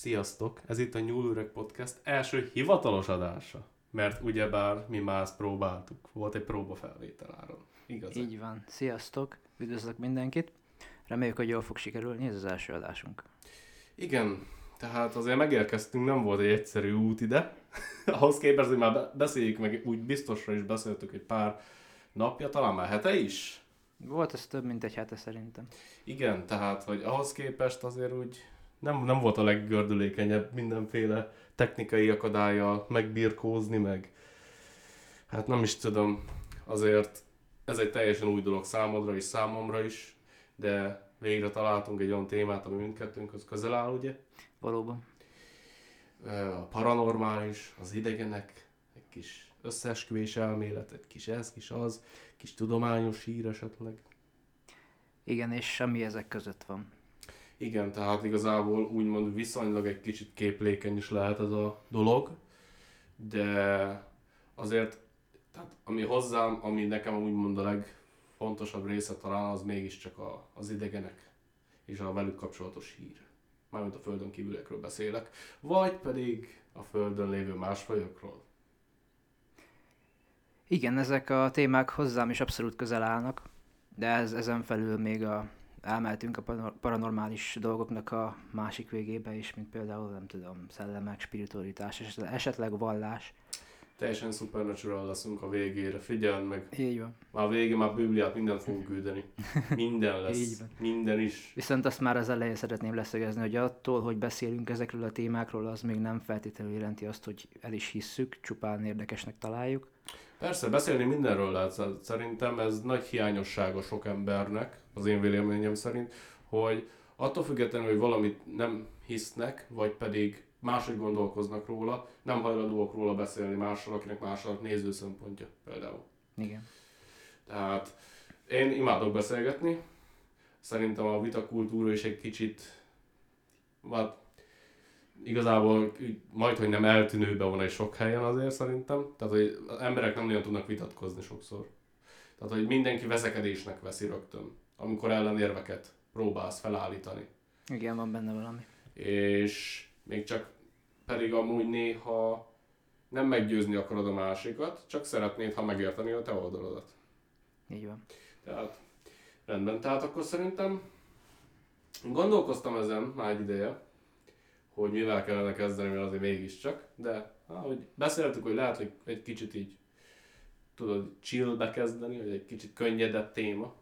Sziasztok! Ez itt a Nyúlüreg Podcast első hivatalos adása. Mert ugyebár mi más próbáltuk. Volt egy próbafelvétel áron. Igaz? Így van. Sziasztok! Üdvözlök mindenkit! Reméljük, hogy jól fog sikerülni, ez az első adásunk. Igen, tehát azért megérkeztünk, nem volt egy egyszerű út ide. Ahhoz képest, hogy már beszéljük meg, úgy biztosra is beszéltük egy pár napja, talán már hete is. Volt ez több, mint egy hete szerintem. Igen, tehát, hogy ahhoz képest azért úgy nem, nem volt a leggördülékenyebb mindenféle technikai akadályjal megbirkózni, meg hát nem is tudom, azért ez egy teljesen új dolog számodra és számomra is, de végre találtunk egy olyan témát, ami mindkettőnkhöz közel áll, ugye? Valóban. A paranormális, az idegenek, egy kis összeesküvés elmélet, egy kis ez, kis az, kis tudományos hír esetleg. Igen, és semmi ezek között van. Igen, tehát igazából úgymond viszonylag egy kicsit képlékeny is lehet ez a dolog, de azért, tehát ami hozzám, ami nekem úgymond a legfontosabb része talán, az mégiscsak a, az idegenek és a velük kapcsolatos hír. Mármint a földön kívülekről beszélek, vagy pedig a földön lévő más fajokról. Igen, ezek a témák hozzám is abszolút közel állnak, de ez, ezen felül még a elmeltünk a paranormális dolgoknak a másik végébe is, mint például, nem tudom, szellemek, spiritualitás, esetleg vallás. Teljesen supernatural leszünk a végére, figyeld meg. Így van. Már a végén már Bibliát mindent fogunk küldeni. Minden lesz. Így van. Minden is. Viszont azt már az elején szeretném leszögezni, hogy attól, hogy beszélünk ezekről a témákról, az még nem feltétlenül jelenti azt, hogy el is hisszük, csupán érdekesnek találjuk. Persze, beszélni mindenről lehet. Szerintem ez nagy hiányossága sok embernek, az én véleményem szerint, hogy attól függetlenül, hogy valamit nem hisznek, vagy pedig máshogy gondolkoznak róla, nem hajlandóak róla beszélni mással, akinek más a néző szempontja például. Igen. Tehát én imádok beszélgetni, szerintem a vitakultúra is egy kicsit, hát igazából majd, hogy nem eltűnőbe van egy sok helyen azért szerintem. Tehát, hogy az emberek nem nagyon tudnak vitatkozni sokszor. Tehát, hogy mindenki veszekedésnek veszi rögtön, amikor ellenérveket próbálsz felállítani. Igen, van benne valami. És még csak pedig amúgy néha nem meggyőzni akarod a másikat, csak szeretnéd, ha megérteni a te oldaladat. Így van. Tehát rendben, tehát akkor szerintem gondolkoztam ezen már egy ideje, hogy mivel kellene kezdeni, mert azért mégiscsak, de ahogy beszéltük, hogy lehet, hogy egy kicsit így tudod chillbe kezdeni, vagy egy kicsit könnyedebb téma.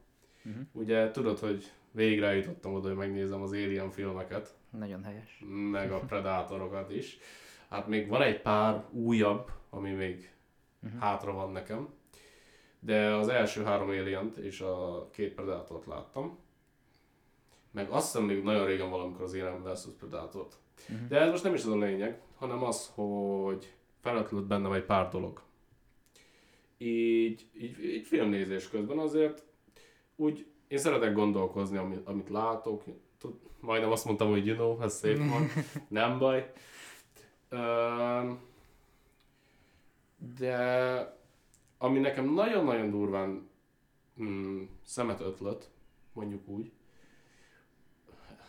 Uh-huh. Ugye tudod, hogy végre jutottam oda, hogy megnézem az Alien filmeket. Nagyon helyes. Meg a Predátorokat is. Hát még van egy pár újabb, ami még uh-huh. hátra van nekem. De az első három alien és a két Predátort láttam. Meg azt hiszem még nagyon régen valamikor az Alien vs. Predátort. Uh-huh. De ez most nem is az a lényeg, hanem az, hogy felötlött bennem egy pár dolog. Így, így, így filmnézés közben azért úgy én szeretek gondolkozni, amit, amit látok. Tud, majdnem azt mondtam, hogy you know, ez szép van, nem baj. de ami nekem nagyon-nagyon durván mm, szemet ötlött, mondjuk úgy,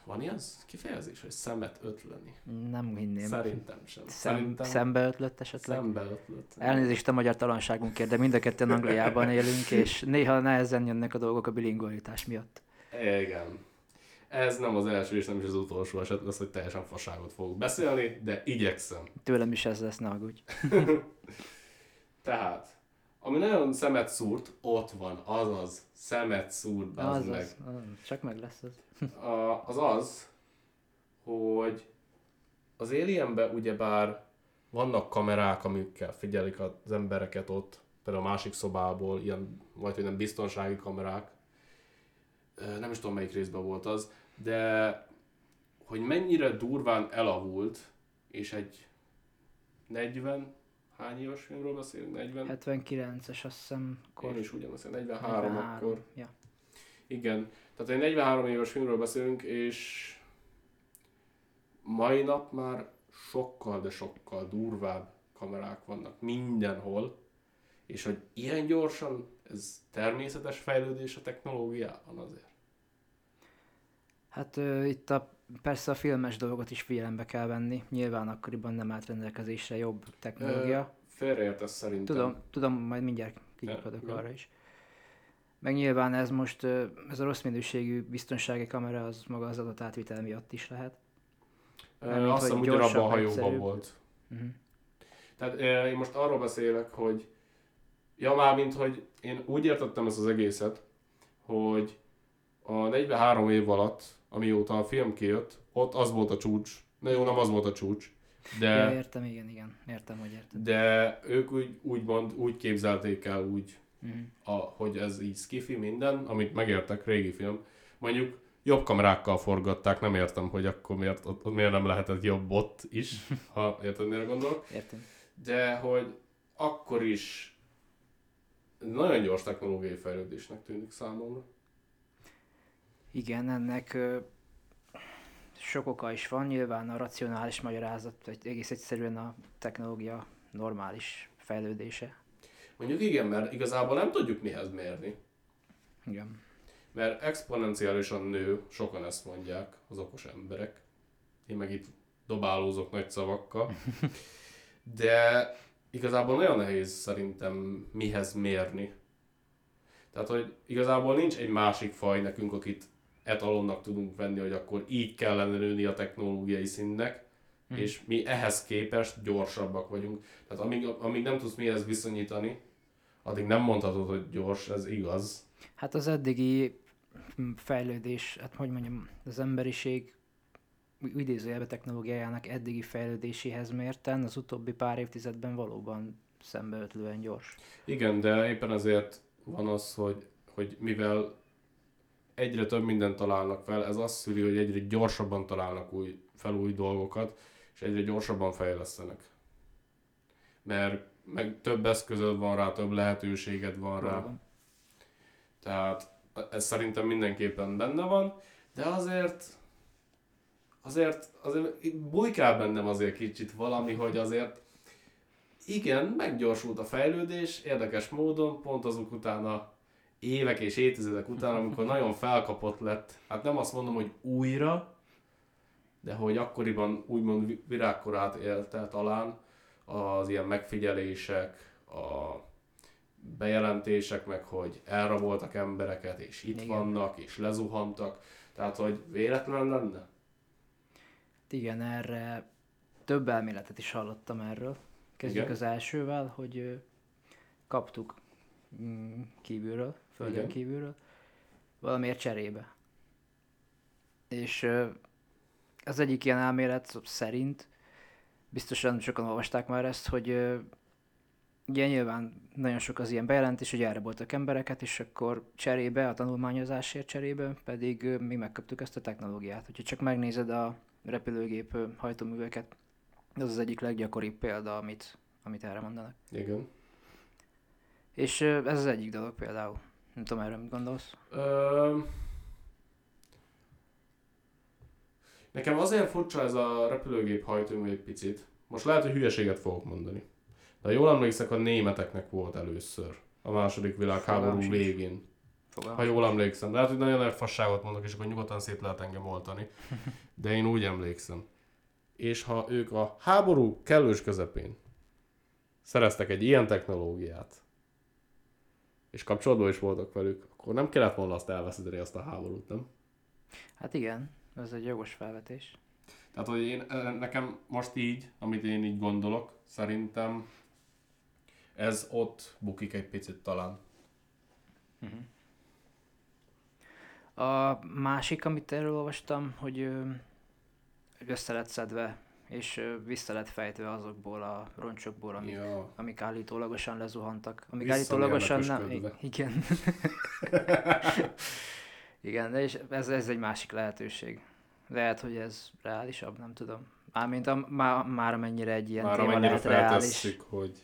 van ilyen kifejezés, hogy szemet ötleni? Nem hinném. Szerintem sem. Szem, Szerintem szembe ötlött esetleg? Szembe ötlött. Elnézést a magyar talanságunkért, de mind a ketten Angliában élünk, és néha nehezen jönnek a dolgok a bilingualitás miatt. Igen. Ez nem az első és nem is az utolsó eset lesz, hogy teljesen faságot fogok beszélni, de igyekszem. Tőlem is ez lesz, ne aggódj. Tehát, ami nagyon szemet szúrt, ott van, azaz, szemet szúrt, az meg. Az, csak meg lesz az. A, az az, hogy az Alienben ugyebár vannak kamerák, amikkel figyelik az embereket ott, például a másik szobából, ilyen, vagy hogy nem biztonsági kamerák. Nem is tudom melyik részben volt az, de hogy mennyire durván elavult, és egy 40, hány éves filmről beszélünk? 40? 79-es azt hiszem. Kor... Én is ugyanazt, 43, 43 akkor. Ja. Igen, tehát egy 43 éves filmről beszélünk, és mai nap már sokkal, de sokkal durvább kamerák vannak mindenhol, és hogy ilyen gyorsan ez természetes fejlődés a technológiában azért. Hát ö, itt a, persze a filmes dolgot is figyelembe kell venni. Nyilván akkoriban nem állt rendelkezésre jobb technológia. Félreértesz szerintem. Tudom, tudom, majd mindjárt kinyitodok Ja, arra is. Meg nyilván ez most, ez a rossz minőségű biztonsági kamera, az maga az adatátvitel miatt is lehet. Mármint, Azt hiszem ugyanabban a hajóban egyszerűbb. volt. Uh-huh. Tehát én most arról beszélek, hogy ja már mint hogy én úgy értettem ezt az egészet, hogy a 43 év alatt, amióta a film kijött, ott az volt a csúcs. Na jó, nem az volt a csúcs. De... Ja, értem, igen, igen. Értem, hogy értem. De ők úgy, úgymond úgy képzelték el úgy, Uh-huh. a, hogy ez így skifi minden, amit megértek, régi film. Mondjuk jobb kamerákkal forgatták, nem értem, hogy akkor miért, ott, miért nem lehetett jobb ott is, ha érted, mire gondolok. Értem. De hogy akkor is nagyon gyors technológiai fejlődésnek tűnik számomra. Igen, ennek ö, sok oka is van, nyilván a racionális magyarázat, vagy egész egyszerűen a technológia normális fejlődése. Mondjuk igen, mert igazából nem tudjuk mihez mérni. Igen. Mert exponenciálisan nő, sokan ezt mondják, az okos emberek. Én meg itt dobálózok nagy szavakkal. De igazából nagyon nehéz szerintem mihez mérni. Tehát, hogy igazából nincs egy másik faj nekünk, akit etalonnak tudunk venni, hogy akkor így kellene nőni a technológiai szintnek, Hm. és mi ehhez képest gyorsabbak vagyunk. Tehát amíg, amíg nem tudsz mihez viszonyítani, addig nem mondhatod, hogy gyors, ez igaz. Hát az eddigi mm, fejlődés, hát hogy mondjam, az emberiség idézőjelbe technológiájának eddigi fejlődéséhez mérten az utóbbi pár évtizedben valóban szembeötlően gyors. Igen, de éppen ezért van az, hogy, hogy mivel egyre több mindent találnak fel, ez azt szüli, hogy egyre gyorsabban találnak új, fel új dolgokat, és egyre gyorsabban fejlesztenek. Mert meg több eszközöd van rá, több lehetőséged van rá. Valóban. Tehát ez szerintem mindenképpen benne van, de azért azért, azért bujkál bennem azért kicsit valami, hogy azért igen, meggyorsult a fejlődés, érdekes módon, pont azok utána évek és évtizedek után, amikor nagyon felkapott lett, hát nem azt mondom, hogy újra, de hogy akkoriban úgymond vi- virágkorát élte talán az ilyen megfigyelések, a bejelentések, meg hogy elraboltak embereket, és itt Igen. vannak, és lezuhantak. Tehát, hogy véletlen lenne? Hát Igen, erre több elméletet is hallottam erről. Kezdjük Igen. az elsővel, hogy kaptuk mm, kívülről, földön Igen. kívülről, valamiért cserébe. És az egyik ilyen elmélet szerint, biztosan sokan olvasták már ezt, hogy ugye nyilván nagyon sok az ilyen bejelentés, hogy elraboltak embereket, és akkor cserébe, a tanulmányozásért cserébe pedig mi megkaptuk ezt a technológiát. Hogyha csak megnézed a repülőgép hajtóműveket, az az egyik leggyakoribb példa, amit, amit erre mondanak. Igen. És ez az egyik dolog például. Nem tudom, erre mit gondolsz? Ö... Nekem azért furcsa ez a repülőgép hajtómű egy picit. Most lehet, hogy hülyeséget fogok mondani. De jól emlékszek, a németeknek volt először. A második világháború Fogalmam sincs. végén. Ha jól emlékszem. De lehet, hogy nagyon nagy fasságot mondok, és akkor nyugodtan szép lehet engem oltani. De én úgy emlékszem. És ha ők a háború kellős közepén szereztek egy ilyen technológiát, és kapcsolatban is voltak velük, akkor nem kellett volna azt elveszíteni azt a háborút, nem? Hát igen, ez egy jogos felvetés. Tehát, hogy én, nekem most így, amit én így gondolok, szerintem ez ott bukik egy picit talán. A másik, amit erről olvastam, hogy össze lett szedve, és vissza lett fejtve azokból a roncsokból, amik, Ja. amik állítólagosan lezuhantak. Amik állítólagosan nem... Igen. Igen, és ez, ez egy másik lehetőség. Lehet, hogy ez reálisabb, nem tudom. Mármint a, má, már amennyire egy ilyen Már téma lehet reális. hogy,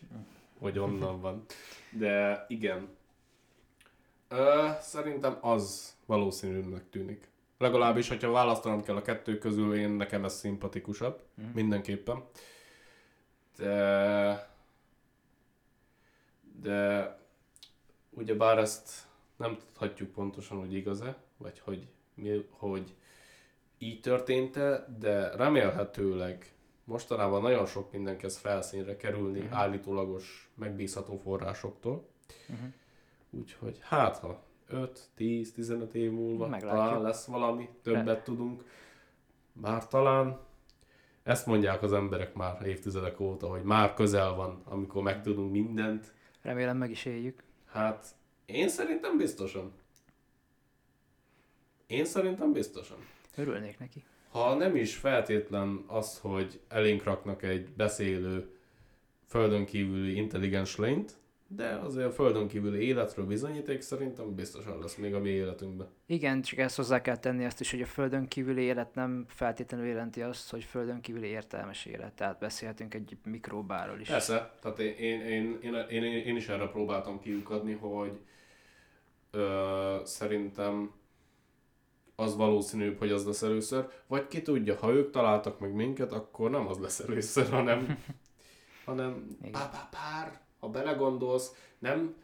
hogy onnan van. De igen. Ö, szerintem az valószínűnek tűnik. Legalábbis, hogyha választanom kell a kettő közül, én nekem ez szimpatikusabb. Mhm. Mindenképpen. De... De... Ugyebár ezt nem tudhatjuk pontosan, hogy igaz-e, vagy hogy, mi, hogy így történt de remélhetőleg mostanában nagyon sok minden kezd felszínre kerülni uh-huh. állítólagos, megbízható forrásoktól. Uh-huh. Úgyhogy hát ha 5-10-15 év múlva Meglátjuk. talán lesz valami, többet Re- tudunk. Már talán ezt mondják az emberek már évtizedek óta, hogy már közel van, amikor megtudunk mindent. Remélem meg is éljük. Hát én szerintem biztosan. Én szerintem biztosan. Örülnék neki. Ha nem is feltétlen az, hogy elénk raknak egy beszélő, földön kívüli intelligens lényt, de azért a földön kívüli életről bizonyíték szerintem biztosan lesz még a mi életünkben. Igen, csak ezt hozzá kell tenni azt is, hogy a földön kívüli élet nem feltétlenül jelenti azt, hogy földön kívüli értelmes élet. Tehát beszélhetünk egy mikróbáról is. Persze, tehát én, én, én, én, én, én is erre próbáltam kiukadni, hogy ö, szerintem az valószínűbb, hogy az lesz először, vagy ki tudja, ha ők találtak meg minket, akkor nem az lesz először, hanem, hanem pár, pár, pár, ha belegondolsz, nem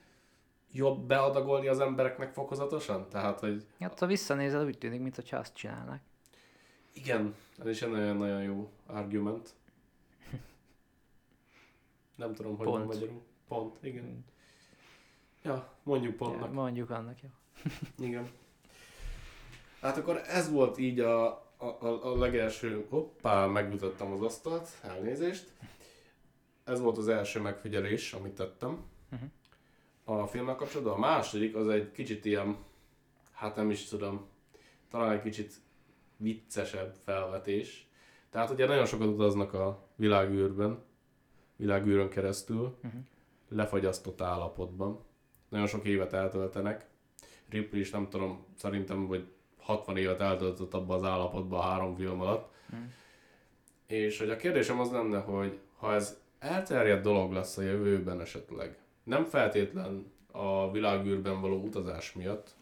jobb beadagolni az embereknek fokozatosan? Tehát, hogy... Hát, ha visszanézel, úgy tűnik, mintha azt csinálnak. Igen, ez is egy nagyon-nagyon jó argument. Nem tudom, hogy pont. magyarul. Pont, igen. Hmm. Ja, mondjuk pontnak. Ja, mondjuk annak, jó. igen. Hát akkor ez volt így a, a, a, a legelső, hoppá, megütöttem az asztalt, elnézést. Ez volt az első megfigyelés, amit tettem uh-huh. a filmmel kapcsolatban. A második az egy kicsit ilyen, hát nem is tudom, talán egy kicsit viccesebb felvetés. Tehát ugye nagyon sokat utaznak a világűrben, világűrön keresztül, uh-huh. lefagyasztott állapotban. Nagyon sok évet eltöltenek. Ripley is nem tudom, szerintem, hogy 60 évet eltöltött abban az állapotban a három film alatt. Mm. És hogy a kérdésem az lenne, hogy ha ez elterjedt dolog lesz a jövőben esetleg, nem feltétlen a világűrben való utazás miatt,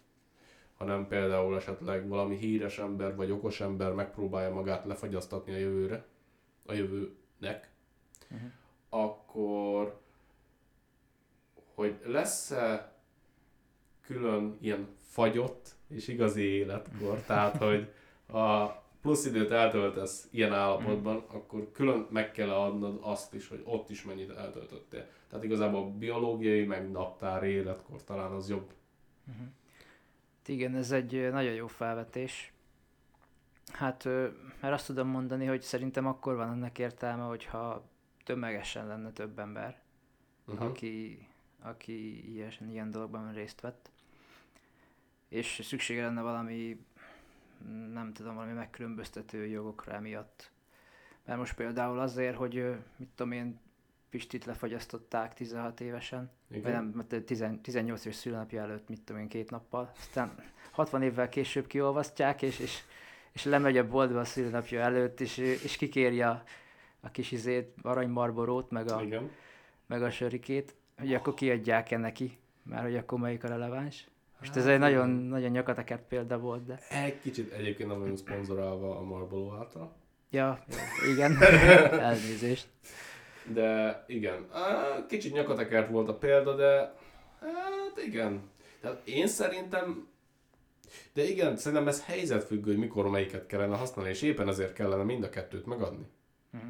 hanem például esetleg valami híres ember vagy okos ember megpróbálja magát lefagyasztatni a jövőre, a jövőnek, uh-huh. akkor hogy lesz-e külön ilyen fagyott és igazi életkor. Tehát, hogy a plusz időt eltöltesz ilyen állapotban, mm. akkor külön meg kell adnod azt is, hogy ott is mennyit eltöltöttél. Tehát igazából a biológiai, meg naptári életkor talán az jobb. Uh-huh. Igen, ez egy nagyon jó felvetés. Hát, mert azt tudom mondani, hogy szerintem akkor van ennek értelme, hogyha tömegesen lenne több ember, uh-huh. aki, aki ilyen, ilyen dologban részt vett és szüksége lenne valami, nem tudom, valami megkülönböztető jogokra emiatt. Mert most például azért, hogy mit tudom én, Pistit lefagyasztották 16 évesen, Igen. vagy nem, mert 18 éves szülőnapja előtt, mit tudom én, két nappal, aztán 60 évvel később kiolvasztják, és, és, és lemegy a boltba a szülőnapja előtt, és, és kikéri a, a kis izét, aranymarborót, meg a, Igen. meg a sörikét, hogy akkor kiadják-e neki, mert hogy akkor melyik a releváns. Most ez egy nagyon, nagyon nyakatekert példa volt, de... Egy kicsit egyébként nem vagyunk szponzorálva a Marlboro által. Ja, igen, elnézést. De igen, kicsit nyakatekert volt a példa, de hát igen. Tehát én szerintem de igen, szerintem ez helyzetfüggő, hogy mikor melyiket kellene használni, és éppen ezért kellene mind a kettőt megadni. Uh-huh.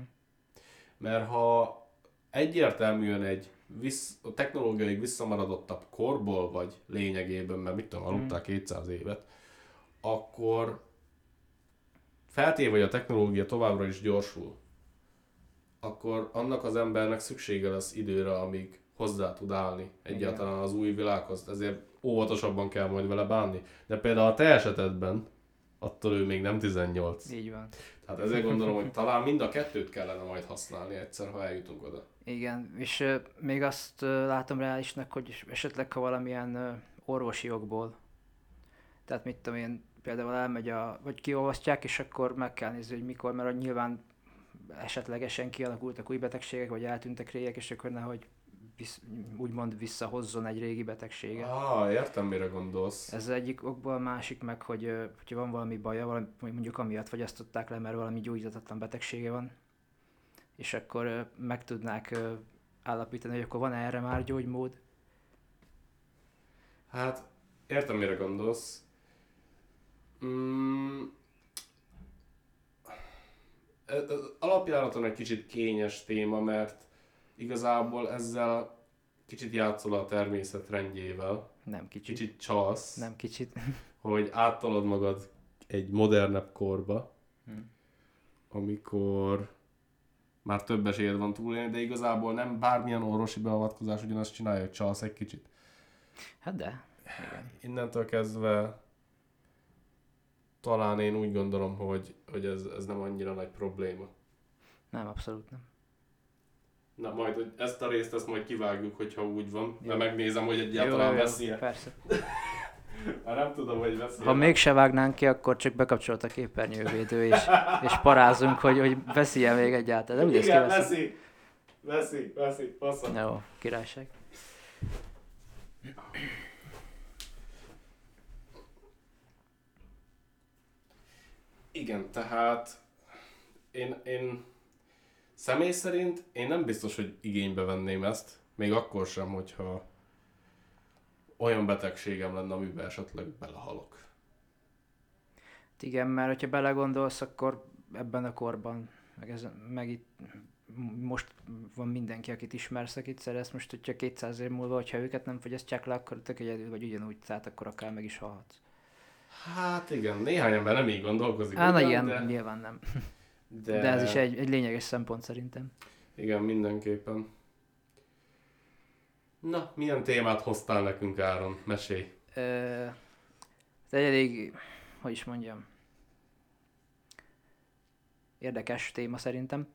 Mert ha egyértelműen egy vissz, a technológiai visszamaradottabb korból vagy lényegében, mert mit tudom, aludtál 200 évet, akkor feltéve, hogy a technológia továbbra is gyorsul, akkor annak az embernek szüksége lesz időre, amíg hozzá tud állni egyáltalán az új világhoz. Ezért óvatosabban kell majd vele bánni. De például a te esetedben, attól ő még nem 18. Így van. Tehát ezért gondolom, hogy talán mind a kettőt kellene majd használni egyszer, ha eljutunk oda. Igen, és uh, még azt uh, látom reálisnak, hogy esetleg ha valamilyen uh, orvosi jogból, tehát mit tudom én, például elmegy a, vagy kiolvasztják, és akkor meg kell nézni, hogy mikor, mert nyilván esetlegesen kialakultak új betegségek, vagy eltűntek régek, és akkor nehogy visz, úgymond visszahozzon egy régi betegséget. Ah, értem, mire gondolsz. Ez egyik okból, a másik meg, hogy hogyha van valami baja, valami, mondjuk amiatt fagyasztották le, mert valami gyógyíthatatlan betegsége van, és akkor meg tudnák állapítani, hogy akkor van -e erre már gyógymód? Hát, értem, mire gondolsz. Mm, alapjáraton egy kicsit kényes téma, mert igazából ezzel kicsit játszol a természet rendjével, Nem kicsit. kicsit csalsz, Nem kicsit. hogy áttolod magad egy modernebb korba, Hm. amikor már több esélyed van túlélni, de igazából nem bármilyen orvosi beavatkozás ugyanazt csinálja, hogy csalsz egy kicsit. Hát de. Igen. Innentől kezdve talán én úgy gondolom, hogy, hogy ez, ez nem annyira nagy probléma. Nem, abszolút nem. Na majd, hogy ezt a részt ezt majd kivágjuk, hogyha úgy van, Jó. mert megnézem, hogy egyáltalán veszi Persze. Már nem tudom, hogy veszi Ha mégse vágnánk ki, akkor csak bekapcsolt a képernyővédő, és, és parázunk, hogy, hogy veszi-e még egyáltalán. De úgy Igen, veszi. Veszi, veszi, faszom. Jó, királyság. Igen, tehát én, én személy szerint én nem biztos, hogy igénybe venném ezt, még akkor sem, hogyha olyan betegségem lenne, amiben esetleg belehalok. Hát Igen, mert hogyha belegondolsz, akkor ebben a korban, meg, ez, meg itt most van mindenki, akit ismersz, akit szeretsz, most hogyha 200 év múlva, hogyha őket nem fogyasztják le, akkor tök egyedül vagy ugyanúgy, tehát akkor akár meg is halhatsz. Hát igen, néhány ember nem így gondolkozik. Na ugyan, ilyen, de, nyilván nem. De, De ez is egy, egy lényeges szempont szerintem. Igen, mindenképpen. Na, milyen témát hoztál nekünk, Áron? Mesélj. Ö, ez egy elég, hogy is mondjam, érdekes téma szerintem.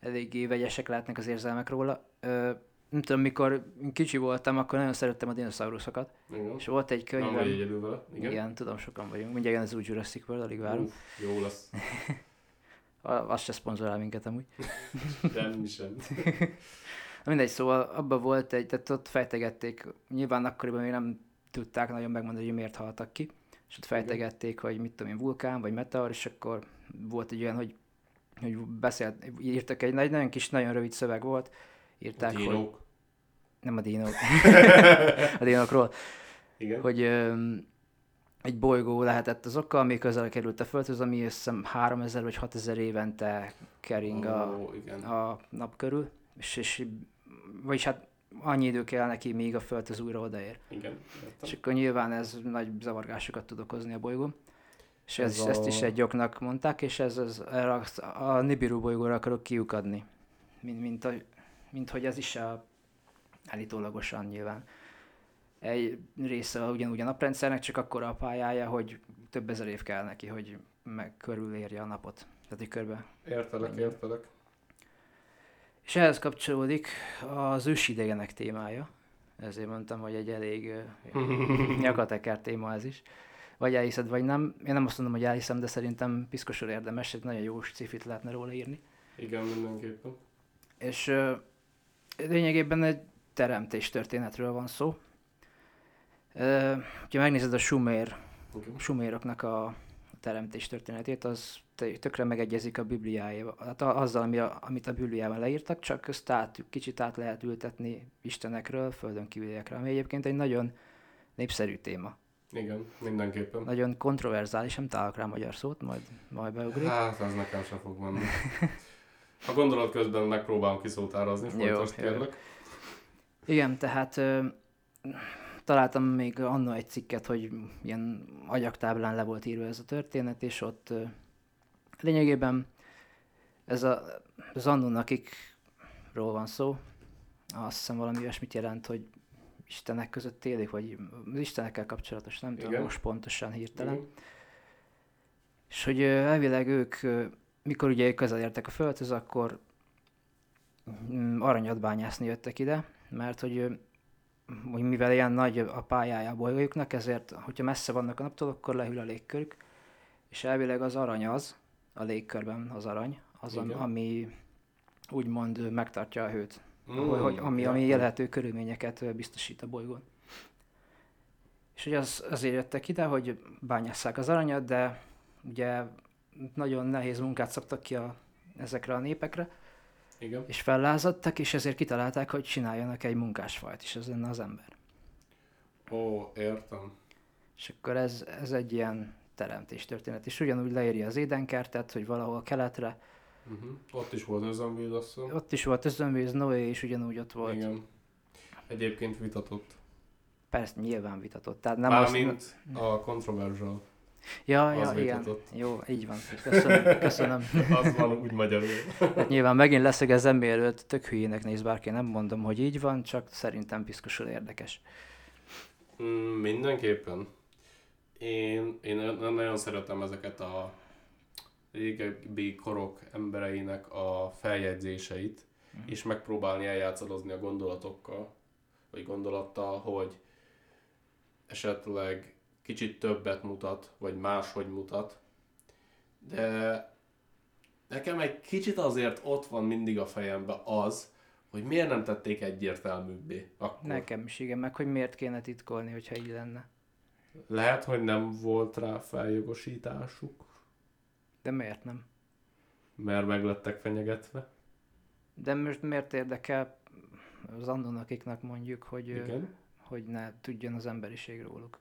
Eléggé vegyesek lehetnek az érzelmek róla. Ö, nem tudom, mikor kicsi voltam, akkor nagyon szerettem a dinoszauruszokat. Igen. És volt egy Nem vagy egyedül vele? igen. igen, tudom, sokan vagyunk. Mindjárt az új Jurassic World, alig várom. Uff, jó lesz. A- Az se szponzorál minket amúgy. Semmi sem. Mindegy, szóval abban volt egy, tehát ott fejtegették, nyilván akkoriban még nem tudták nagyon megmondani, hogy miért haltak ki, és ott fejtegették, hogy mit tudom én, vulkán vagy meteor, és akkor volt egy olyan, hogy, hogy beszélt, írtak egy nagy, nagyon kis, nagyon rövid szöveg volt, írták, hogy Dinók. nem a dinók, a dinókról, Igen. hogy egy bolygó lehetett az oka, ami közel került a Földhöz, ami azt hiszem 3000 vagy 6000 évente kering a, Ó, igen. a nap körül, és, és vagyis hát annyi idő kell neki, míg a Földhöz újra odaér. Igen. értem. És akkor nyilván ez nagy zavargásokat tud okozni a bolygón. És ez, Ez ezt a- is egy oknak mondták, és ez az, erre a, a Nibiru bolygóra akarok kiukadni. Mint, mint, a, mint hogy ez is a, állítólagosan nyilván egy része ugyanúgy a naprendszernek, csak akkor a pályája, hogy több ezer év kell neki, hogy meg körülérje a napot. Tehát, hogy körbe Értelek, értelek. És ehhez kapcsolódik az ősidegenek témája. Ezért mondtam, hogy egy elég nyakateker téma ez is. Vagy elhiszed, vagy nem. Én nem azt mondom, hogy elhiszem, de szerintem piszkosul érdemes, egy nagyon jó cifit lehetne róla írni. Igen, mindenképpen. És ö, lényegében egy teremtés történetről van szó. Ha megnézed a Sumer, Igen. Suméroknak a teremtés történetét, az tökre megegyezik a Bibliájával, hát azzal, ami a, amit a Bibliában leírtak, csak ezt át, kicsit át lehet ültetni istenekről, földön kívüliekre, ami egyébként egy nagyon népszerű téma. Igen, mindenképpen. Nagyon kontroverzális, nem találok rá magyar szót, majd, majd beugrik. Hát, az nekem sem fog menni. A gondolat közben megpróbálom kiszótárazni, folytasd kérlek. Igen, tehát találtam még annó egy cikket, hogy ilyen agyaktáblán le volt írva ez a történet, és ott lényegében ez a, az annón, akikről van szó, azt hiszem valami olyasmit jelent, hogy istenek között élik, vagy az istenekkel kapcsolatos, nem tudom most pontosan hirtelen. Igen. És hogy elvileg ők, mikor ugye közel értek a földhöz, akkor mm, aranyat bányászni jöttek ide, mert hogy, hogy mivel ilyen nagy a pályája a bolygójuknak, ezért, hogyha messze vannak a naptól, akkor lehűl a légkörük, és elvileg az arany az, a légkörben az arany, az, Igen. ami úgymond megtartja a hőt, Mm, hogy, hogy, ami, ami ja. jelentő körülményeket biztosít a bolygón. És hogy az, azért jöttek ide, hogy bányásszák az aranyat, de ugye nagyon nehéz munkát szabtak ki a, ezekre a népekre, Igen. és fellázadtak, és ezért kitalálták, hogy csináljanak egy munkásfajt, és ez lenne az ember. Ó, értem. És akkor ez, ez egy ilyen teremtés történet. És ugyanúgy leírja az édenkertet, hogy valahol keletre, Uh-huh. Ott is volt özönvíz, azt hiszem. ott is volt özönvíz, Noé is ugyanúgy ott volt. Igen. Egyébként vitatott. Persze, nyilván vitatott. Tehát nem azt... Mármint a controversial. Ja, az ja, igen. vitatott. Jó, így van. Köszönöm. köszönöm. Az van úgy magyarul. Hát nyilván megint leszögezem, mielőtt tök hülyének néz bárki, nem mondom, hogy így van, csak szerintem piszkosul érdekes. Mm, mindenképpen. Én, én nagyon szeretem ezeket a régebbi korok embereinek a feljegyzéseit, Mhm. és megpróbálni eljátszadozni a gondolatokkal, vagy gondolattal, hogy esetleg kicsit többet mutat, vagy máshogy mutat, de nekem egy kicsit azért ott van mindig a fejemben az, hogy miért nem tették egyértelműbbé akkor. Nekem is igen, meg hogy miért kéne titkolni, hogyha így lenne. Lehet, hogy nem volt rá feljogosításuk, De miért nem? mert meg lettek fenyegetve. De most miért érdekel az andonakiknak mondjuk, hogy, Igen. hogy ne tudjon az emberiség róluk?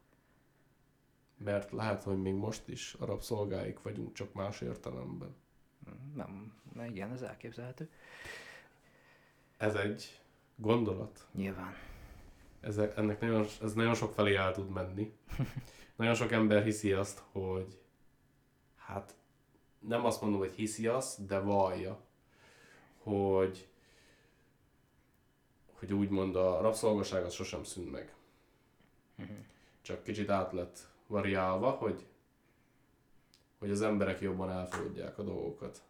Mert lehet, hogy még most is a rabszolgáik vagyunk, csak más értelemben. Nem, na igen, ez elképzelhető. Ez egy gondolat. Nyilván. Ez, ennek nagyon, ez nagyon sok felé el tud menni. nagyon sok ember hiszi azt, hogy hát nem azt mondom, hogy hiszi azt, de vallja, hogy hogy úgymond a rabszolgaság az sosem szűnt meg. Csak kicsit át lett variálva, hogy hogy az emberek jobban elfogadják a dolgokat.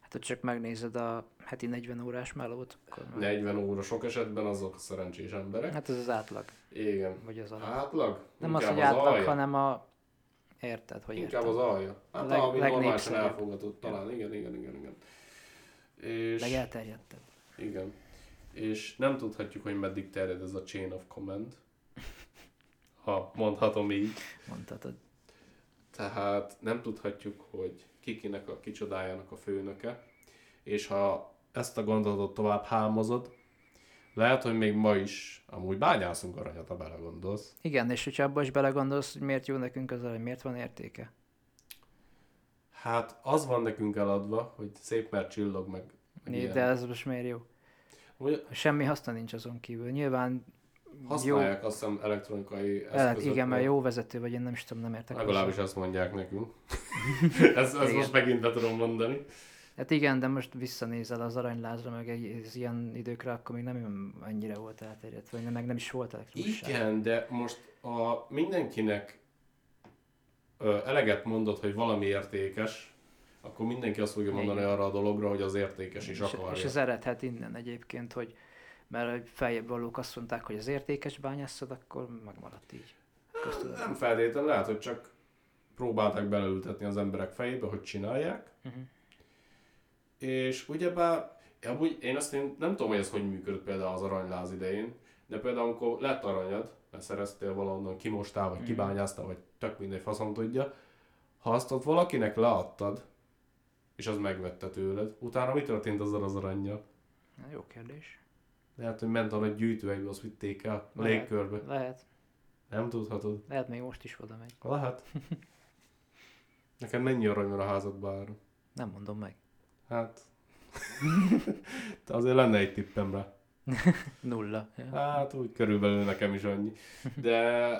Hát, ha csak megnézed a heti 40 órás melót, akkor már- 40 óra sok esetben azok a szerencsés emberek. hát ez az átlag, Igen. vagy az alap. Átlag? Nem az, hogy átlag, alja. hanem a... Érted, hogy Inkább érted? az alja. Hát Leg- ami normálisan elfogadott talán. Igen, igen, igen, igen. És, Legelterjedtebb. igen. És nem tudhatjuk, hogy meddig terjed ez a chain of command. Ha mondhatom így. Mondhatod. Tehát nem tudhatjuk, hogy kikinek a kicsodájának a főnöke. És ha ezt a gondolatot tovább hámozod, lehet, hogy még ma is amúgy bányászunk aranyat, ha belegondolsz. Igen, és hogyha abba is belegondolsz, hogy miért jó nekünk az arany, miért van értéke? Hát az van nekünk eladva, hogy szép, mert csillog meg. meg Né, de ez most miért jó? Ugye Semmi haszna nincs azon kívül. Nyilván jó, használják azt hiszem elektronikai lehet, eszközökre. igen, mert jó vezető vagy, én nem is tudom, nem értek Legalábbis azt mondják nekünk. ez ez Igen. most megint be tudom mondani. Hát igen, de most visszanézel az aranylázra, meg egy, az ilyen időkre, akkor még nem ennyire volt elterjedt, vagy meg nem is volt elektromosság. Igen, de most a mindenkinek ö, eleget mondott, hogy valami értékes, akkor mindenki azt fogja mondani Igen. arra a dologra, hogy az értékes is akarja. és ez eredhet innen egyébként, hogy mert a feljebb valók azt mondták, hogy az értékes bányászod, akkor megmaradt így. Köztudott. Nem feltétlenül, lehet, hogy csak próbálták beleültetni az emberek fejébe, hogy csinálják. Mhm. És ugyebár, amúgy én azt én nem tudom, hogy ez hogy működött például az aranyláz idején, de például amikor lett aranyad, mert szereztél valahonnan, kimostál, vagy Mhm. kibányáztál, vagy tök mindegy faszom tudja, ha azt ott valakinek leadtad, és az megvette tőled, utána mi történt azzal az aranyjal? Na, Jó kérdés. Lehet, hogy ment a egy gyűjtőegbe, azt vitték el a Lehet. légkörbe. Lehet. Nem tudhatod. Lehet még most is oda megy. Lehet. Neked mennyi arany van a házadban ára? Nem mondom meg. Hát... Azért lenne egy tippem rá. Nulla. Hát úgy körülbelül nekem is annyi. De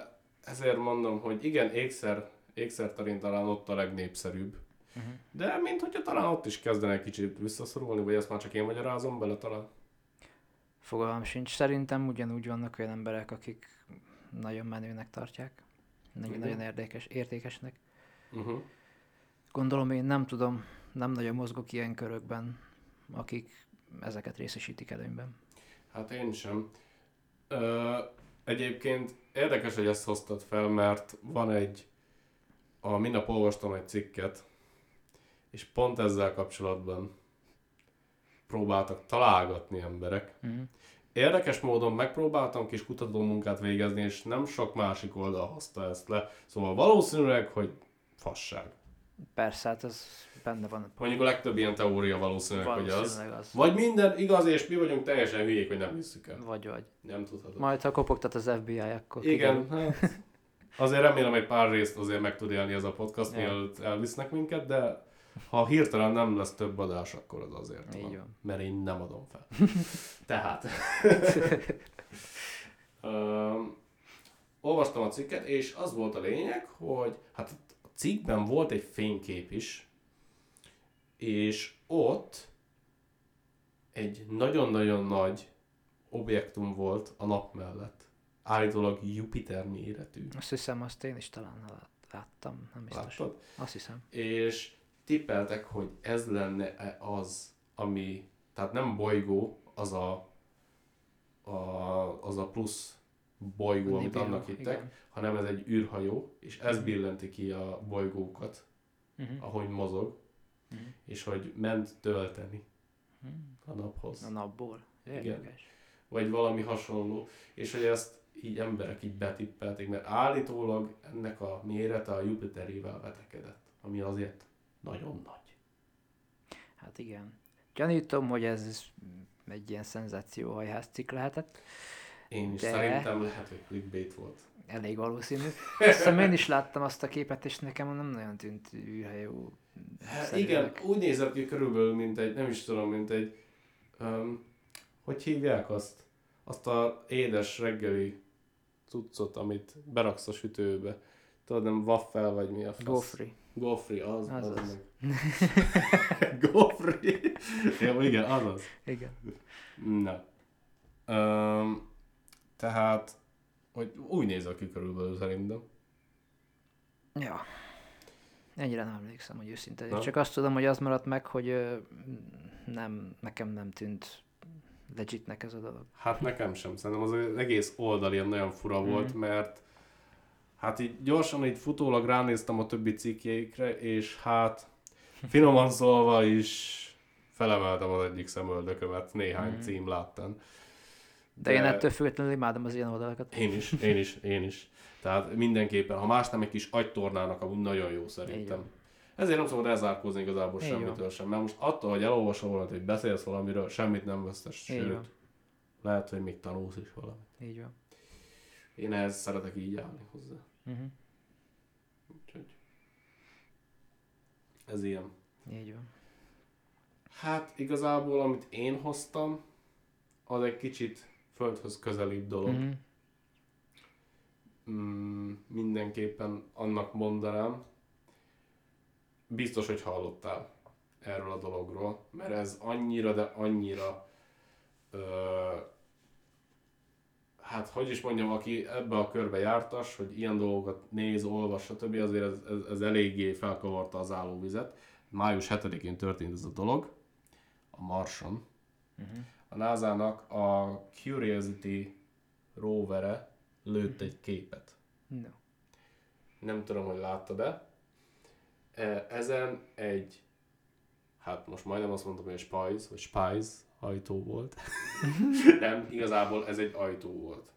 ezért mondom, hogy igen, ékszer, ékszer terén talán ott a legnépszerűbb. Mhm. De mint hogyha talán ott is kezdene egy kicsit visszaszorulni, vagy ezt már csak én magyarázom bele talán. Fogalmam sincs. Szerintem ugyanúgy vannak olyan emberek, akik nagyon menőnek tartják. Nagyon, nagyon érdekes, értékesnek. Uh-huh. Gondolom én nem tudom, nem nagyon mozgok ilyen körökben, akik ezeket részesítik előnyben. Hát én sem. Ö, egyébként érdekes, hogy ezt hoztad fel, mert van egy, a minap olvastam egy cikket, és pont ezzel kapcsolatban próbáltak találgatni emberek. Mhm. Érdekes módon megpróbáltam kis kutatómunkát végezni, és nem sok másik oldal hozta ezt le. Szóval valószínűleg, hogy fasság. Persze, hát ez benne van. Mondjuk a legtöbb ilyen teória valószínűleg, hogy az. Valószínűleg az. Vagy minden igaz, és mi vagyunk teljesen hülyék, hogy nem hiszük el. Vagy vagy. Nem tudhatod. Majd ha kopogtat az FBI, akkor Igen, kiderül. hát Azért remélem, hogy pár részt azért meg tud élni ez a podcast, Ja. mielőtt elvisznek minket, de ha hirtelen nem lesz több adás, akkor az azért Így van. van. Mert én nem adom fel. Tehát. um, olvastam a cikket, és az volt a lényeg, hogy hát a cikkben volt egy fénykép is, és ott egy nagyon-nagyon nagy objektum volt a nap mellett. Állítólag Jupiter méretű. Azt hiszem, azt én is talán lát- láttam, nem biztos. Láttad? Azt hiszem. És tippeltek, hogy ez lenne az, ami, tehát nem bolygó, az a, a, az a plusz bolygó, amit Nibiru, annak hittek, igen. hanem ez egy űrhajó, és ez billenti ki a bolygókat, Uh-huh. ahogy mozog, Mhm. és hogy ment tölteni a naphoz. A napból. Igen. Vagy valami hasonló, és hogy ezt így emberek így betippelték, mert állítólag ennek a mérete a Jupiterével vetekedett, ami azért nagyon nagy. Hát igen. Gyanítom, hogy ez egy ilyen szenzációhajház cikk lehetett. Én is De- szerintem lehet, hogy clickbait volt. Elég valószínű. Azt hiszem én is láttam azt a képet, és nekem nem nagyon tűnt űrhajó. Hát igen, úgy nézett ki körülbelül, mint egy, nem is tudom, mint egy, um, hogy hívják azt? Azt a édes reggeli cuccot, amit beraksz a sütőbe. Tudod, nem waffel vagy mi a fasz? Gofri. Gofri, az, az, az meg. Gofri. Jó, igen, azaz. Igen. Na. Um, tehát, hogy úgy néz ki körülbelül szerintem. Ja. Ennyire nem emlékszem, hogy őszinte. Na. Csak azt tudom, hogy az maradt meg, hogy nem, nekem nem tűnt legitnek ez a dolog. Hát nekem sem, szerintem az egész oldal ilyen nagyon fura Mhm. volt, mert hát így gyorsan így futólag ránéztem a többi cikkjeikre, és hát finoman szólva is felemeltem az egyik szemöldökömet néhány Mhm. cím láttán. De, én ettől függetlenül imádom az ilyen oldalakat. Én is, én is, én is. Tehát mindenképpen, ha más nem, egy kis agytornának amúgy nagyon jó szerintem. Ezért nem szabad elzárkózni igazából Így semmitől sem, mert most attól, hogy elolvasol valamit, hogy beszélsz valamiről, semmit nem vesztes, sőt, lehet, hogy még tanulsz is valamit. Így van. Én ehhez szeretek így állni hozzá. Uh-huh. Úgyhogy ez ilyen. Így van. Hát igazából, amit én hoztam, az egy kicsit földhöz közelibb dolog. Uh-huh. Mm, mindenképpen annak mondanám, biztos, hogy hallottál erről a dologról, mert ez annyira, de annyira ö, hát hogy is mondjam, aki ebbe a körbe jártas, hogy ilyen dolgokat néz, olvas, stb. azért ez, ez, ez eléggé felkavarta az állóvizet. Május 7-én történt ez a dolog, a Marson. Uh-huh. A NASA-nak a Curiosity rovere lőtt egy képet. No. Nem tudom, hogy láttad-e. E, Ezen egy, hát most majdnem azt mondtam, hogy egy Spice, vagy Spice ajtó volt. Nem, igazából ez egy ajtó volt.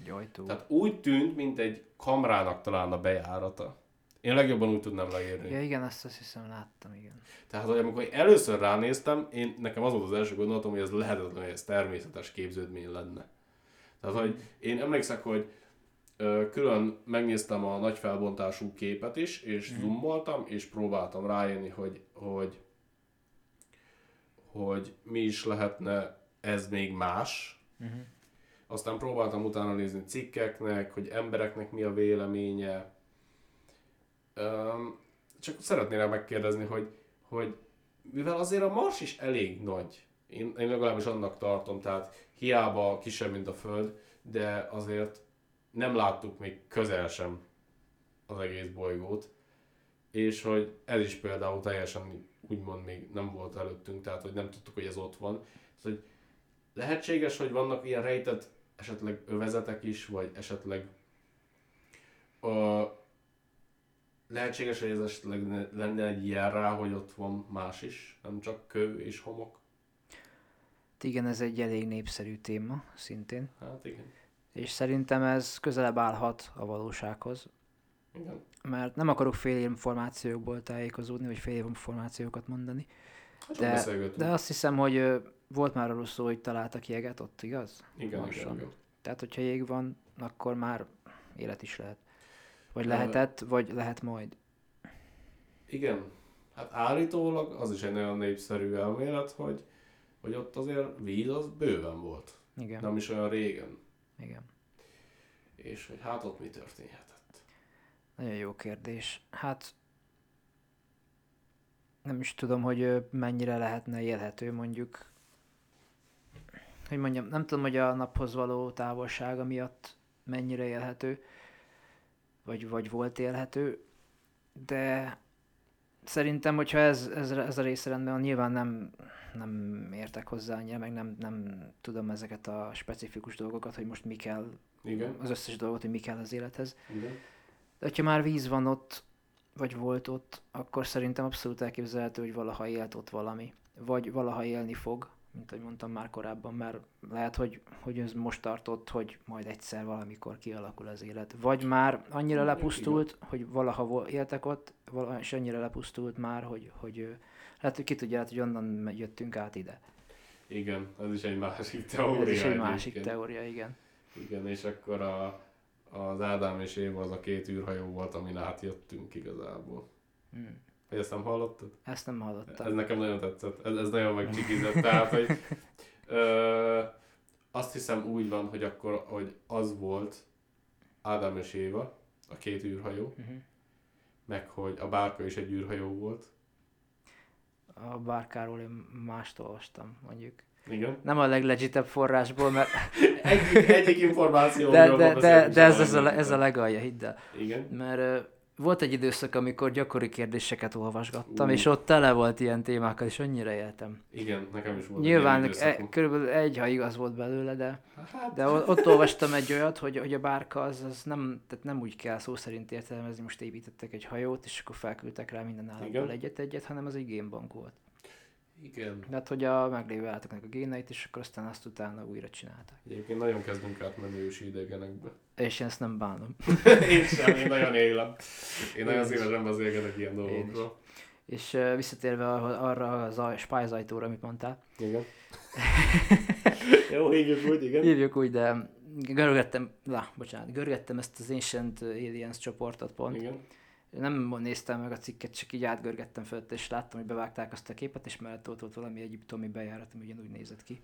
Egy ajtó. Tehát úgy tűnt, mint egy kamrának talán a bejárata. Én legjobban úgy tudnám leírni. Ja igen, azt azt hiszem láttam, igen. Tehát, hogy amikor először ránéztem, én, nekem az volt az első gondolatom, hogy ez lehetetlen, hogy ez természetes képződmény lenne. Tehát, hogy én emlékszek, hogy külön megnéztem a nagy felbontású képet is, és Mhm. zoomoltam, és próbáltam rájönni, hogy, hogy, hogy mi is lehetne ez még más. Uh-huh. Aztán próbáltam utána nézni cikkeknek, hogy embereknek mi a véleménye. Öm, csak szeretnélem megkérdezni, hogy, hogy mivel azért a Mars is elég nagy, én, én legalábbis annak tartom, tehát hiába kisebb, mint a Föld, de azért nem láttuk még közel sem az egész bolygót, és hogy ez is például teljesen úgymond még nem volt előttünk, tehát hogy nem tudtuk, hogy ez ott van. Tehát, hogy lehetséges, hogy vannak ilyen rejtett esetleg övezetek is, vagy esetleg ö, lehetséges, hogy ez esetleg ne- lenne egy jel rá, hogy ott van más is, nem csak kő és homok. Igen, ez egy elég népszerű téma, szintén. Hát igen. És szerintem ez közelebb állhat a valósághoz, Igen. mert nem akarok fél információkból tájékozódni, vagy fél információkat mondani, De- de, azt hiszem, hogy volt már arról szó, hogy találtak jeget ott, igaz? igen, igen, Marson. igen. Tehát, hogyha jég van, akkor már élet is lehet. Vagy lehetett, vagy lehet majd. Igen, hát állítólag az is egy nagyon népszerű elmélet, hogy, hogy ott azért víz az bőven volt. Igen, Nem is olyan régen. igen. És hogy hát ott mi történhetett. Nagyon jó kérdés. Hát nem is tudom, hogy mennyire lehetne élhető mondjuk. Hogy mondjam, nem tudom, hogy a naphoz való távolsága miatt mennyire élhető, vagy, vagy volt élhető, de szerintem, hogyha ez, ez, ez a része rendben van, nyilván nem, nem értek hozzá annyira, meg nem, nem tudom ezeket a specifikus dolgokat, hogy most mi kell, Igen, az összes dolgot, hogy mi kell az élethez. igen. De hogyha már víz van ott, vagy volt ott, akkor szerintem abszolút elképzelhető, hogy valaha élt ott valami. Vagy valaha élni fog, mint ahogy mondtam már korábban, mert lehet, hogy, hogy ez most tartott, hogy majd egyszer valamikor kialakul az élet. Vagy már annyira lepusztult, hogy valaha éltek ott, és annyira lepusztult már, hogy, hogy lehet, hogy ki tudja, lehet, hogy onnan jöttünk át ide. Igen, ez is egy másik teória. Ez is egy másik egyébként. teória, igen. Igen, és akkor a, az Ádám és Éva az a két űrhajó volt, amin átjöttünk igazából. Hmm. Hogy ezt nem hallottad? Ezt nem hallottam. Ez nekem nagyon tetszett. Ez, ez nagyon megcsikizett. Tehát, hogy ö, azt hiszem úgy van, hogy akkor, hogy az volt Ádám és Éva, a két űrhajó, Uh-huh. meg hogy a bárka is egy űrhajó volt. A bárkáról én mást olvastam, mondjuk. Igen. Nem a leglegitebb forrásból, mert Egyik, egyik információ. de, de, de, de ez, ez, a, ez a legalja, hidd el. Igen. Mert volt egy időszak, amikor gyakori kérdéseket olvasgattam, Ú. és ott tele volt ilyen témákkal, és annyira éltem. Igen, nekem is volt. Nyilván e, körülbelül egy, ha igaz volt belőle, de, Hát, de ott olvastam egy olyat, hogy, hogy a bárka az, az nem, tehát nem úgy kell szó szerint értelmezni, most építettek egy hajót, és akkor felküldtek rá minden Igen. állatból egyet-egyet, hanem az egy génbank volt. Igen. Tehát, hogy a meglévő állatoknak a géneit, és akkor aztán azt utána újra csinálták. Egyébként nagyon kezdünk átmenni ősi idegenekbe. És én ezt nem bánom. én sem, én nagyon élem. Én nagyon szívesen beszélgetek ilyen dolgokról. És uh, visszatérve ar- arra az a spájzajtóra, amit mondtál, Igen. Jó, hívjuk úgy, igen. hívjuk úgy, de görgettem, lá, bocsánat, görgettem ezt az Ancient Aliens csoportot pont. Igen. Nem néztem meg a cikket, csak így átgörgettem fölött, és láttam, hogy bevágták azt a képet, és mellett ott volt valami egyiptomi bejárat, ami ugyanúgy nézett ki.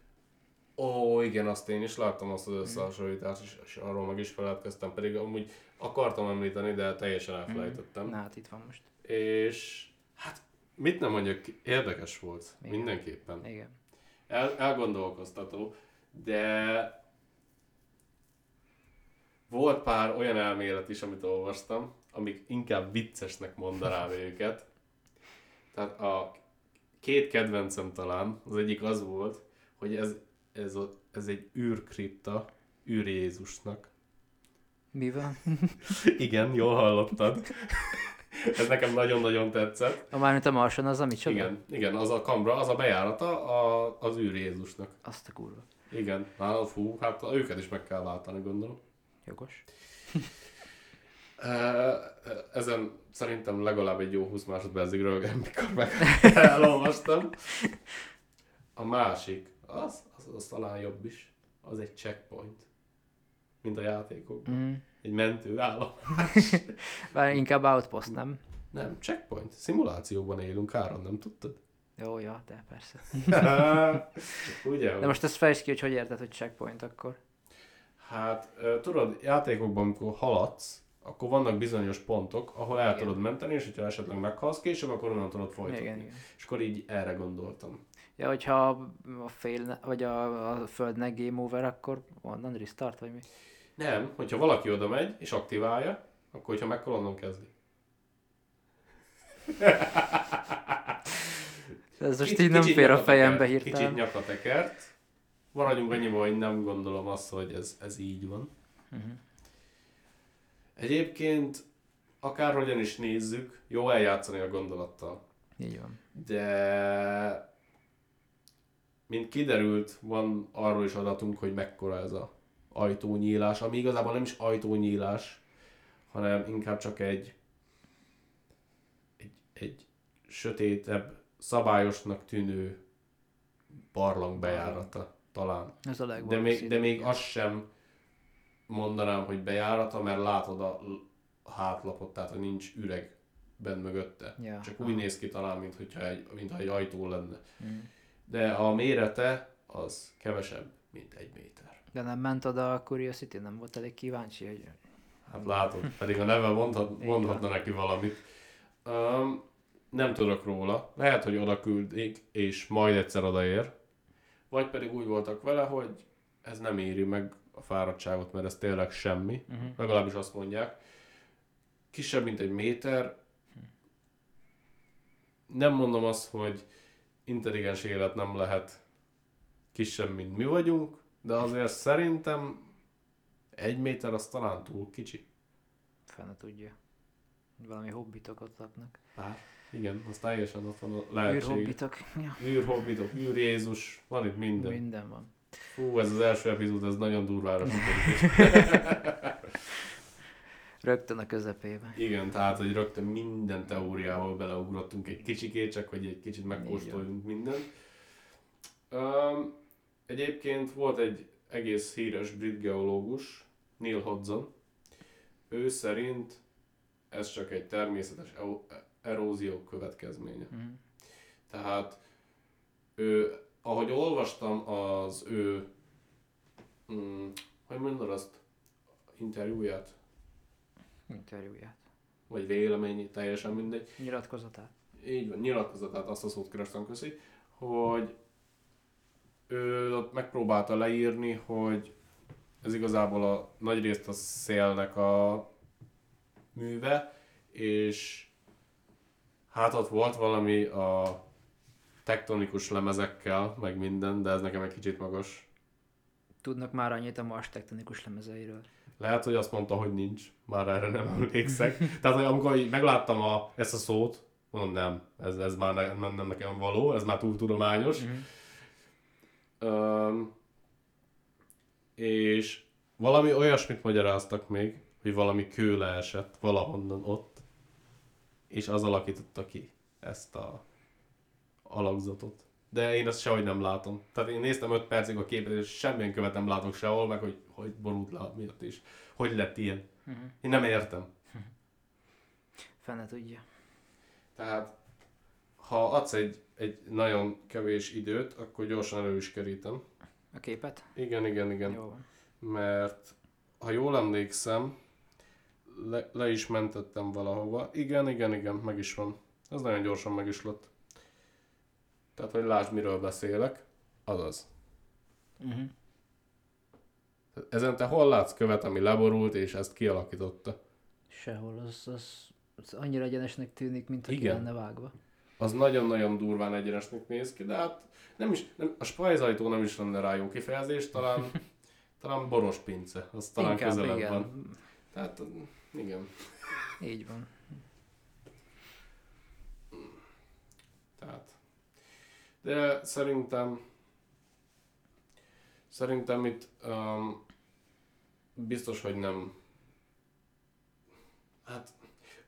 Ó, igen, azt én is láttam azt az összehasonlítást, és, és arról meg is feledkeztem, pedig amúgy akartam említeni, de teljesen elfelejtettem. Na hát itt van most. És hát mit nem mondjak, érdekes volt, Igen. mindenképpen. Igen. El, elgondolkoztató, de volt pár olyan elmélet is, amit olvastam, amik inkább viccesnek mondanám őket. Tehát a két kedvencem talán, az egyik az volt, hogy ez, ez, a, ez egy űrkripta, űr Jézusnak. Mi van? Igen, jól hallottad. ez nekem nagyon-nagyon tetszett. A mármint a Marson az a micsoda? Igen, igen, az a kamra, az a bejárata a, az űr Jézusnak. Azt a kurva. Igen, hát fú, hát őket is meg kell váltani, gondolom. Jogos. Ezen szerintem legalább egy jó 20 másodpercig rögem, mikor meg elolvastam. A másik, az, az, az talán jobb is, az egy checkpoint, mint a játékok. Mm. Egy mentő állam. Bár inkább Outpost, nem? Nem, checkpoint. Szimulációban élünk, Áron, nem tudtad? Jó, ja, de persze. Ugye? De most ezt fejtsd ki, hogy hogy érted, hogy checkpoint akkor. Hát, tudod, játékokban, amikor haladsz, akkor vannak bizonyos pontok, ahol el Igen. tudod menteni, és hogyha esetleg meghalsz később, akkor onnan tudod folytatni. Igen, igen. És akkor így erre gondoltam. Ja, hogyha a fél, vagy a, a földnek game over, akkor onnan restart, vagy mi? Nem, hogyha valaki oda megy, és aktiválja, akkor hogyha meghal, onnan kezdi. Ez most Kicsit- így nem kicsit fér a fejembe tekert, Kicsit hirtelen. Maradjunk annyiban, hogy nem gondolom azt, hogy ez, ez így van. Mhm. Egyébként, akárhogyan is nézzük, jó eljátszani a gondolattal. Így van. de mint kiderült, van arról is adatunk, hogy mekkora ez a ajtónyílás, ami igazából nem is ajtónyílás, hanem inkább csak egy, egy, egy sötétebb, szabályosnak tűnő barlang bejárata talán. Ez a De még, de még azt sem mondanám, hogy bejárata, mert látod a, hátlapot, tehát hogy nincs üreg bent mögötte. Ja, Csak úgy néz ki talán, mintha egy, mintha egy ajtó lenne. Mm. De a mérete az kevesebb, mint egy méter. De nem ment oda a Curiosity, nem volt elég kíváncsi, hogy Hát látod, pedig a neve mondhat, mondhatna neki valamit. Um, nem tudok róla. Lehet, hogy oda küldik, és majd egyszer odaér. Vagy pedig úgy voltak vele, hogy ez nem éri meg a fáradtságot, mert ez tényleg semmi. uh-huh. Legalábbis azt mondják. Kisebb, mint egy méter. Nem mondom azt, hogy intelligens élet nem lehet kisebb, mint mi vagyunk, de azért szerintem egy méter az talán túl kicsi. fene tudja. Valami hobbitok ott laknak. Hát, igen, az teljesen ott van a lehetség. Űrhobbitok. Ja, Űrhobbitok, űr Jézus, van itt minden. minden van. Fú, ez az első epizód, ez nagyon durvára. Rögtön a közepébe. Igen, tehát, hogy rögtön minden teóriával beleugrottunk egy kicsikét, csak hogy egy kicsit megkóstoljunk mindent. Um, egyébként volt egy egész híres brit geológus, Neil Hodgson. Ő szerint ez csak egy természetes erózió következménye. Uh-huh. Tehát ő, ahogy olvastam az ő, mm, hogy mondod azt, interjúját, Interjúját. vagy véleményét, teljesen mindegy, Nyilatkozatát. így van, nyilatkozatát, azt a szót kerestem, köszi, hogy ő ott megpróbálta leírni, hogy ez igazából a nagy részt a szélnek a műve, és hát ott volt valami a tektonikus lemezekkel, meg minden, de ez nekem egy kicsit magas. Tudnak már annyit a Mars tektonikus lemezeiről. Lehet, hogy azt mondta, hogy nincs, már erre nem emlékszek. Tehát, hogy amikor így megláttam a, ezt a szót, mondom, nem, ez, ez már ne, nem, nem nekem való, ez már túl tudományos. Uh-huh. Um, és valami olyasmit magyaráztak még, hogy valami kő leesett valahonnan ott, és az alakította ki ezt a alakzatot. De én ezt sehogy nem látom. Tehát én néztem 5 percig a képet, és semmilyen követ nem látok sehol, meg hogy, hogy borult le miatt is. Hogy lett ilyen? Uh-huh. Én nem értem. Fene tudja. Tehát, ha adsz egy, egy nagyon kevés időt, akkor gyorsan elő is kerítem. A képet? Igen, igen, igen. Jó van. mert ha jól emlékszem, le, le is mentettem valahova. Igen, igen, igen, meg is van. Ez nagyon gyorsan meg is lett. Tehát, hogy lásd, miről beszélek. Azaz. Uh-huh. Ezen te hol látsz követ, ami leborult, és ezt kialakította? Sehol, az, az, az annyira egyenesnek tűnik, mint aki lenne vágva. Az nagyon-nagyon durván egyenesnek néz ki, de hát nem is, nem, a spajzajtó nem is lenne rá jó kifejezés, talán, talán boros pince, az talán Inkább közelebb igen. van. Tehát, igen. Így van. Tehát. De szerintem szerintem itt um, biztos, hogy nem hát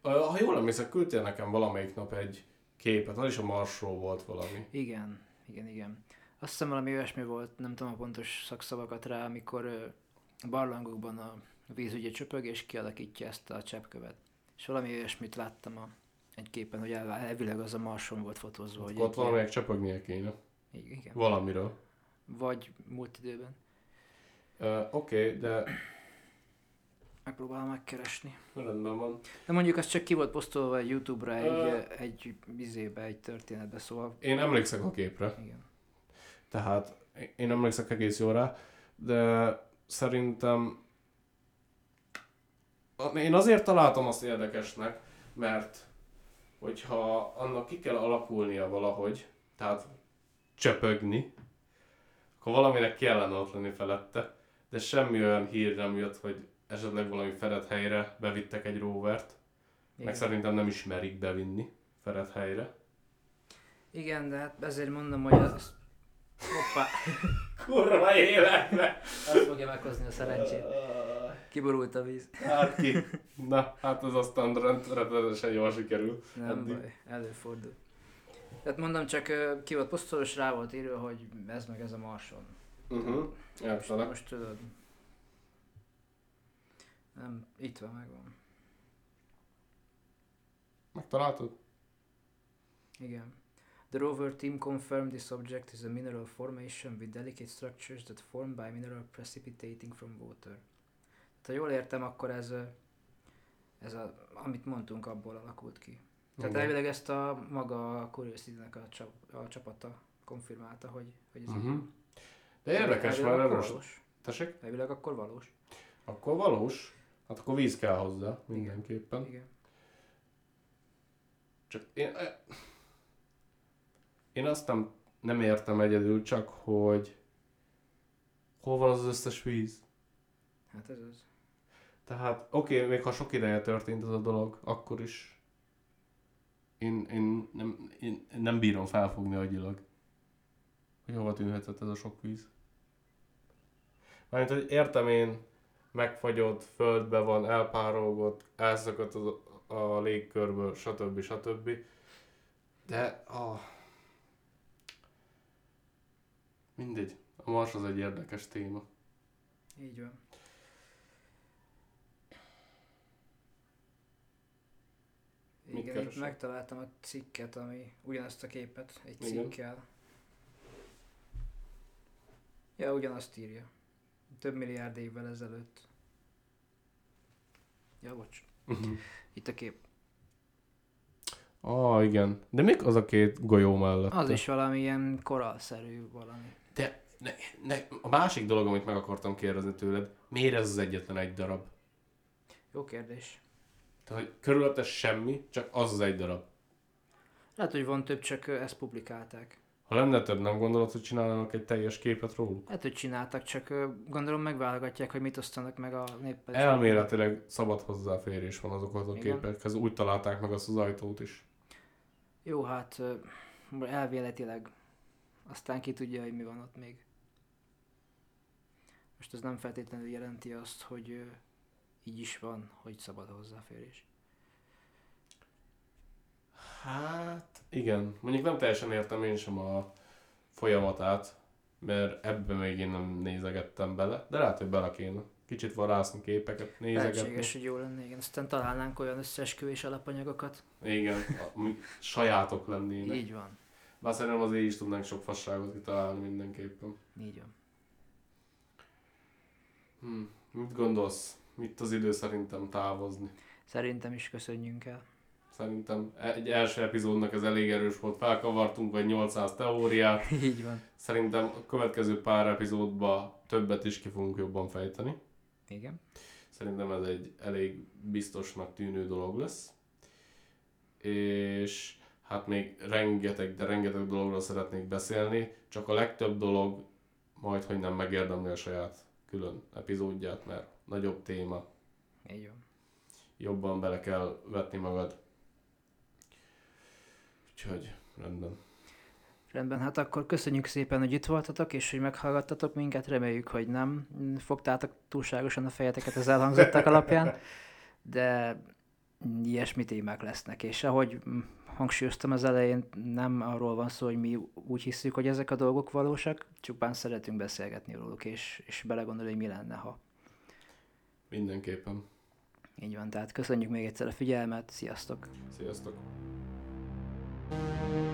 ha jól emlékszem, küldtél nekem valamelyik nap egy képet, az is a Marsról volt valami. Igen, igen, igen. Azt hiszem valami olyasmi volt, nem tudom a pontos szakszavakat rá, amikor barlangokban a víz ugye csöpög és kialakítja ezt a cseppkövet. És valami olyasmit láttam a, egy képen, hogy el, elvileg az a Marson volt fotózva. Hogy Ott valamelyik csapognia kéne. ilyen- Igen. Valamiről. Vagy múlt időben. Uh, Oké, okay, de Megpróbálom megkeresni. rendben van. De mondjuk az csak ki volt posztolva Youtube-ra egy, ö, egy bizébe, egy történetbe, szóval Én emlékszek a képre. igen. Tehát én emlékszek egész jól rá, de szerintem én azért találtam azt érdekesnek, mert hogyha annak ki kell alakulnia valahogy, tehát csöpögni, akkor valaminek kellene ott lenni felette, de semmi olyan hír nem jött, hogy esetleg valami fedett helyre bevittek egy rovert, meg Igen. szerintem nem ismerik bevinni fedett helyre. Igen, de hát ezért mondom, hogy az... Hoppá! Kurva életbe! Azt fogja meghozni a szerencsét. Kiborult a víz. Hát ki? Na, hát az aztán rend- rettenetesen jól sikerül. Nem Eddig. baj, előfordul. Tehát mondom, csak ki volt posztolva, és rá volt írva, hogy ez meg ez a Marson. Uh-huh. Most, Értelek. most tudod. Nem, itt van, megvan. Megtaláltad? Igen. The rover team confirmed this object is a mineral formation with delicate structures that form by mineral precipitating from water. Ha jól értem, akkor ez, ez a, amit mondtunk, abból alakult ki. Tehát Igen. elvileg ezt a maga a Curiosity-nek a, csap, a csapata konfirmálta, hogy, hogy ez Uh-huh. De érdekes, mert erről... valós. Tessék? Elvileg akkor valós. Akkor valós. Hát akkor víz kell hozzá, mindenképpen. Igen. Csak én, e- én azt nem, nem értem egyedül, csak hogy hol van az összes víz. Hát ez az. Tehát oké, okay, még ha sok ideje történt ez a dolog, akkor is én, én, nem, én nem bírom felfogni agyilag, hogy hova tűnhetett ez a sok víz. Mármint, hogy értem én, megfagyott, földbe van, elpárolgott, elszakadt az, a légkörből, stb. stb. De a... Mindegy. A Mars az egy érdekes téma. Így van. Igen, itt keresel? megtaláltam a cikket, ami ugyanazt a képet egy Igen. cikkkel. Ja, ugyanazt írja. Több milliárd évvel ezelőtt. Ja, bocs. Uh-huh. Itt a kép. Ah, igen. De még az a két golyó mellett? Az is valami ilyen koralszerű valami. De ne, ne, a másik dolog, amit meg akartam kérdezni tőled, miért ez az egyetlen egy darab? Jó kérdés. Tehát, hogy körülöttes semmi, csak az az egy darab. Lehet, hogy van több, csak ezt publikálták. Ha lenne több, nem gondolod, hogy csinálnának egy teljes képet róluk? Lehet, hogy csináltak, csak gondolom megválogatják, hogy mit osztanak meg a néppel. Elméletileg szabad hozzáférés van azokhoz a Igen. képekhez. Úgy találták meg azt az ajtót is. Jó, hát elvéletileg. Aztán ki tudja, hogy mi van ott még. Most ez nem feltétlenül jelenti azt, hogy így is van, hogy szabad a hozzáférés. Hát, igen. Mondjuk nem teljesen értem én sem a folyamatát, mert ebbe még én nem nézegettem bele, de lehet, hogy bele kéne. Kicsit varászni képeket, nézegetni. Lehetséges, hogy jó lenne, igen. Aztán találnánk olyan összeesküvés alapanyagokat. Igen, ami sajátok lennének. Így van. Bár szerintem azért is tudnánk sok fasságot kitalálni mindenképpen. Így van. Hm. Mit gondolsz? Mit az idő szerintem távozni? Szerintem is köszönjünk el. Szerintem egy első epizódnak ez elég erős volt. Felkavartunk vagy 800 teóriát. Így van. Szerintem a következő pár epizódban többet is ki fogunk jobban fejteni. Igen. Szerintem ez egy elég biztosnak tűnő dolog lesz. És hát még rengeteg, de rengeteg dologról szeretnék beszélni, csak a legtöbb dolog majd, hogy nem megérdemli a saját külön epizódját, mert nagyobb téma, Így van. jobban bele kell vetni magad. Úgyhogy rendben. Rendben, hát akkor köszönjük szépen, hogy itt voltatok, és hogy meghallgattatok minket. Reméljük, hogy nem fogtátok túlságosan a fejeteket az elhangzottak alapján, de ilyesmi témák lesznek. És ahogy hangsúlyoztam az elején, nem arról van szó, hogy mi úgy hiszük, hogy ezek a dolgok valósak, csupán szeretünk beszélgetni róluk, és, és belegondolni, hogy mi lenne, ha. Mindenképpen. Így van, tehát köszönjük még egyszer a figyelmet, sziasztok! Sziasztok! thank you